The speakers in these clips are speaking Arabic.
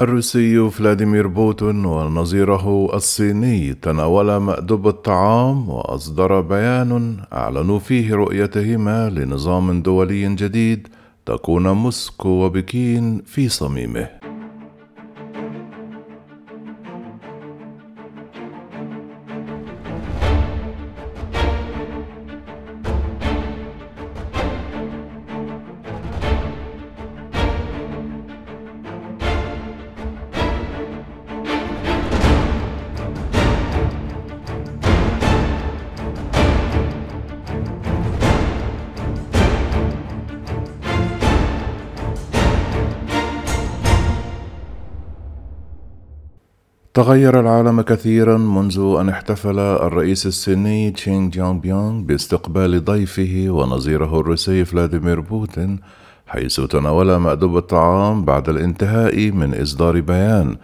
الروسي فلاديمير بوتين ونظيره الصيني تناولا مأدب الطعام وأصدر بيان أعلنوا فيه رؤيتهما لنظام دولي جديد تكون موسكو وبكين في صميمه. تغير العالم كثيرا منذ أن احتفل الرئيس الصيني شي جين بينغ باستقبال ضيفه ونظيره الروسي فلاديمير بوتين حيث تناول مأدبة الطعام بعد الانتهاء من إصدار بيان.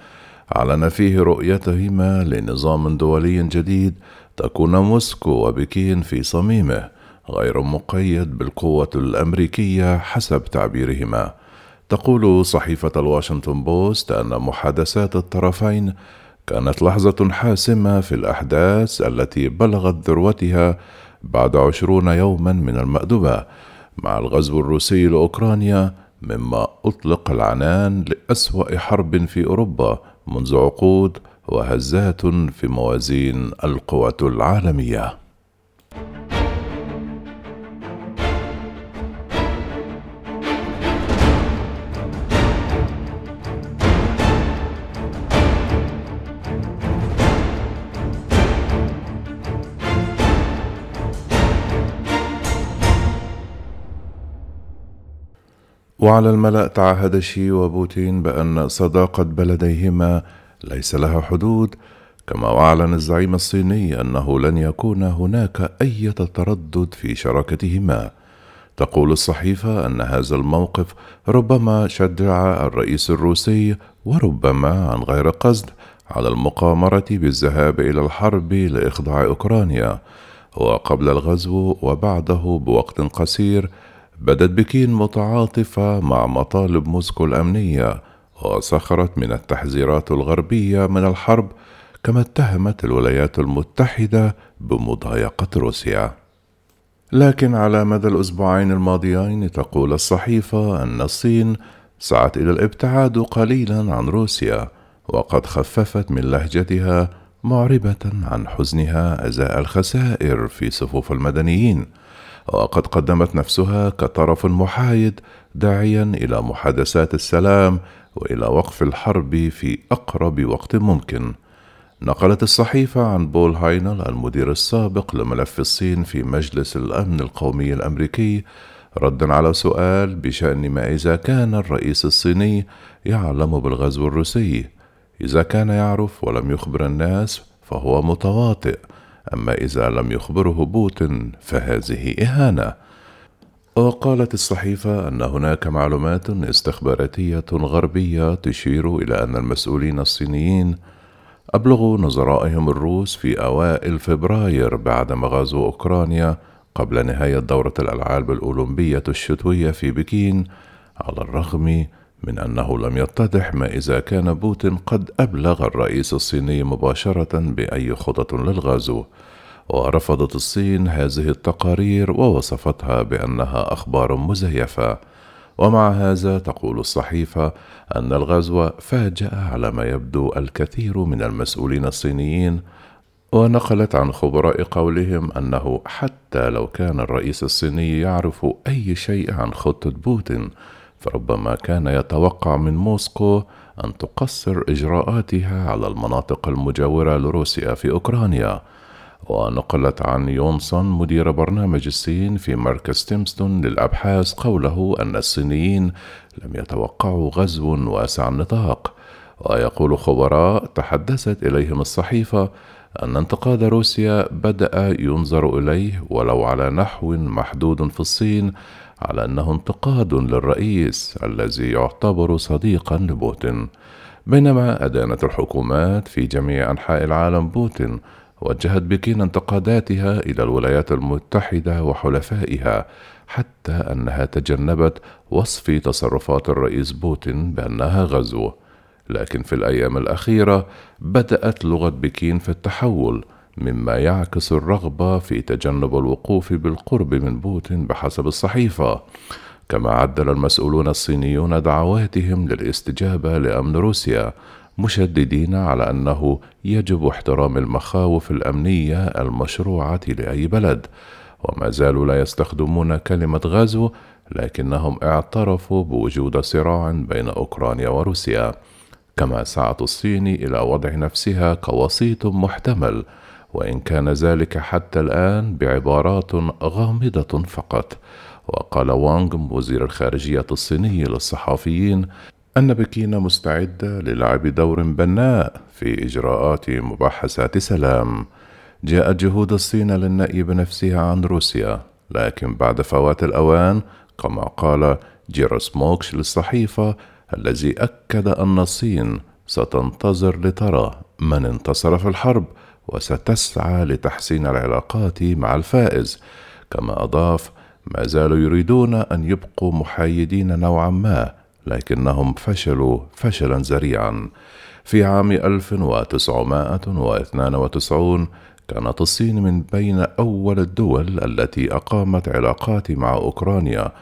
أعلن فيه رؤيتهما لنظام دولي جديد تكون موسكو وبكين في صميمه غير مقيد بالقوة الأمريكية حسب تعبيرهما. تقول صحيفة الواشنطن بوست أن محادثات الطرفين كانت لحظة حاسمة في الأحداث التي بلغت ذروتها بعد عشرون يوما من المأدبة مع الغزو الروسي لأوكرانيا مما أطلق العنان لأسوأ حرب في أوروبا منذ عقود وهزات في موازين القوى العالمية. وعلى الملأ تعهد شي وبوتين بأن صداقة بلديهما ليس لها حدود كما أعلن الزعيم الصيني أنه لن يكون هناك أي تردد في شراكتهما. تقول الصحيفة أن هذا الموقف ربما شجع الرئيس الروسي وربما عن غير قصد على المقامرة بالذهاب إلى الحرب لإخضاع أوكرانيا وقبل الغزو وبعده بوقت قصير بدت بكين متعاطفة مع مطالب موسكو الأمنية وسخرت من التحذيرات الغربية من الحرب كما اتهمت الولايات المتحدة بمضايقة روسيا. لكن على مدى الأسبوعين الماضيين تقول الصحيفة أن الصين سعت إلى الابتعاد قليلا عن روسيا وقد خففت من لهجتها معربة عن حزنها أزاء الخسائر في صفوف المدنيين. وقد قدمت نفسها كطرف محايد داعيا إلى محادثات السلام وإلى وقف الحرب في أقرب وقت ممكن. نقلت الصحيفة عن بول هاينل المدير السابق لملف الصين في مجلس الأمن القومي الأمريكي ردا على سؤال بشأن ما إذا كان الرئيس الصيني يعلم بالغزو الروسي. إذا كان يعرف ولم يخبر الناس فهو متواطئ. أما إذا لم يخبره بوتين فهذه إهانة. وقالت الصحيفة أن هناك معلومات استخباراتية غربية تشير إلى أن المسؤولين الصينيين أبلغوا نظرائهم الروس في أوائل فبراير بعد مغازو أوكرانيا قبل نهاية دورة الألعاب الأولمبية الشتوية في بكين على الرغم من أنه لم يتضح ما إذا كان بوتين قد أبلغ الرئيس الصيني مباشرة بأي خطط للغزو ورفضت الصين هذه التقارير ووصفتها بأنها أخبار مزيفة. ومع هذا تقول الصحيفة أن الغزو فاجأ على ما يبدو الكثير من المسؤولين الصينيين ونقلت عن خبراء قولهم أنه حتى لو كان الرئيس الصيني يعرف أي شيء عن خطة بوتين فربما كان يتوقع من موسكو أن تقصر إجراءاتها على المناطق المجاورة لروسيا في أوكرانيا. ونقلت عن يونسون مدير برنامج الصين في مركز تيمستون للأبحاث قوله أن الصينيين لم يتوقعوا غزو واسع النطاق. ويقول خبراء تحدثت إليهم الصحيفة أن انتقاد روسيا بدأ ينظر إليه ولو على نحو محدود في الصين على أنه انتقاد للرئيس الذي يعتبر صديقا لبوتين. بينما أدانت الحكومات في جميع أنحاء العالم بوتين وجهت بكين انتقاداتها إلى الولايات المتحدة وحلفائها حتى أنها تجنبت وصف تصرفات الرئيس بوتين بأنها غزو. لكن في الأيام الأخيرة بدأت لغة بكين في التحول مما يعكس الرغبة في تجنب الوقوف بالقرب من بوتين بحسب الصحيفة. كما عدل المسؤولون الصينيون دعواتهم للاستجابة لأمن روسيا مشددين على أنه يجب احترام المخاوف الأمنية المشروعة لأي بلد. وما زالوا لا يستخدمون كلمة غزو لكنهم اعترفوا بوجود صراع بين أوكرانيا وروسيا. كما سعت الصين إلى وضع نفسها كوسيط محتمل وإن كان ذلك حتى الآن بعبارات غامضة فقط. وقال وانغ وزير الخارجية الصيني للصحافيين أن بكين مستعدة للعب دور بناء في إجراءات مباحثات سلام. جاءت جهود الصين للنأي بنفسها عن روسيا لكن بعد فوات الأوان كما قال جيروسموكش للصحيفة الذي أكد أن الصين ستنتظر لترى من انتصر في الحرب وستسعى لتحسين العلاقات مع الفائز. كما أضاف ما زالوا يريدون أن يبقوا محايدين نوعا ما لكنهم فشلوا فشلا ذريعا. في عام 1992 كانت الصين من بين أول الدول التي أقامت علاقات مع أوكرانيا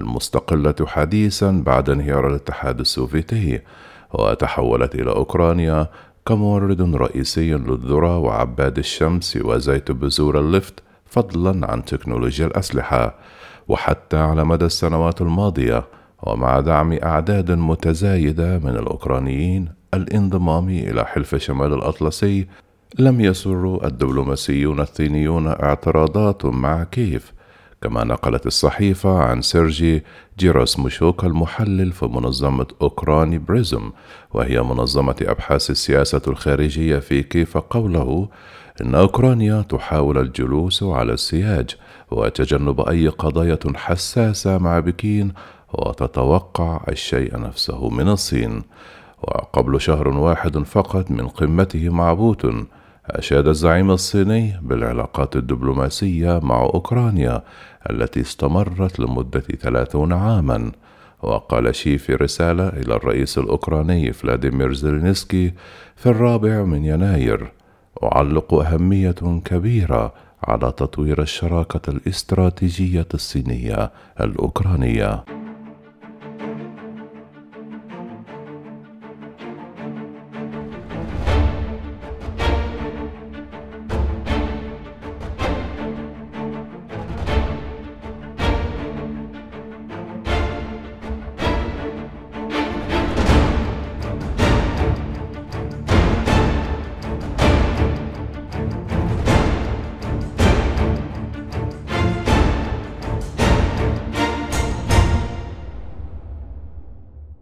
المستقلة حديثا بعد انهيار الاتحاد السوفيتي وتحولت إلى أوكرانيا كمورد رئيسي للذرة وعباد الشمس وزيت بذور اللفت فضلا عن تكنولوجيا الأسلحة وحتى على مدى السنوات الماضية ومع دعم أعداد متزايدة من الأوكرانيين الانضمام إلى حلف شمال الأطلسي لم يثر الدبلوماسيون الصينيون اعتراضات مع كيف كما نقلت الصحيفة عن سيرجي جيروسموشوك المحلل في منظمة أوكرانيان بريزم وهي منظمة أبحاث السياسة الخارجية في كيف قوله إن أوكرانيا تحاول الجلوس على السياج وتجنب أي قضايا حساسة مع بكين وتتوقع الشيء نفسه من الصين. وقبل شهر واحد فقط من قمته مع بوتين أشاد الزعيم الصيني بالعلاقات الدبلوماسية مع أوكرانيا التي استمرت لمدة ثلاثون عاما. وقال شي في رسالة إلى الرئيس الأوكراني فلاديمير زيلينسكي في الرابع من يناير. أعلق أهمية كبيرة على تطوير الشراكة الاستراتيجية الصينية الأوكرانية.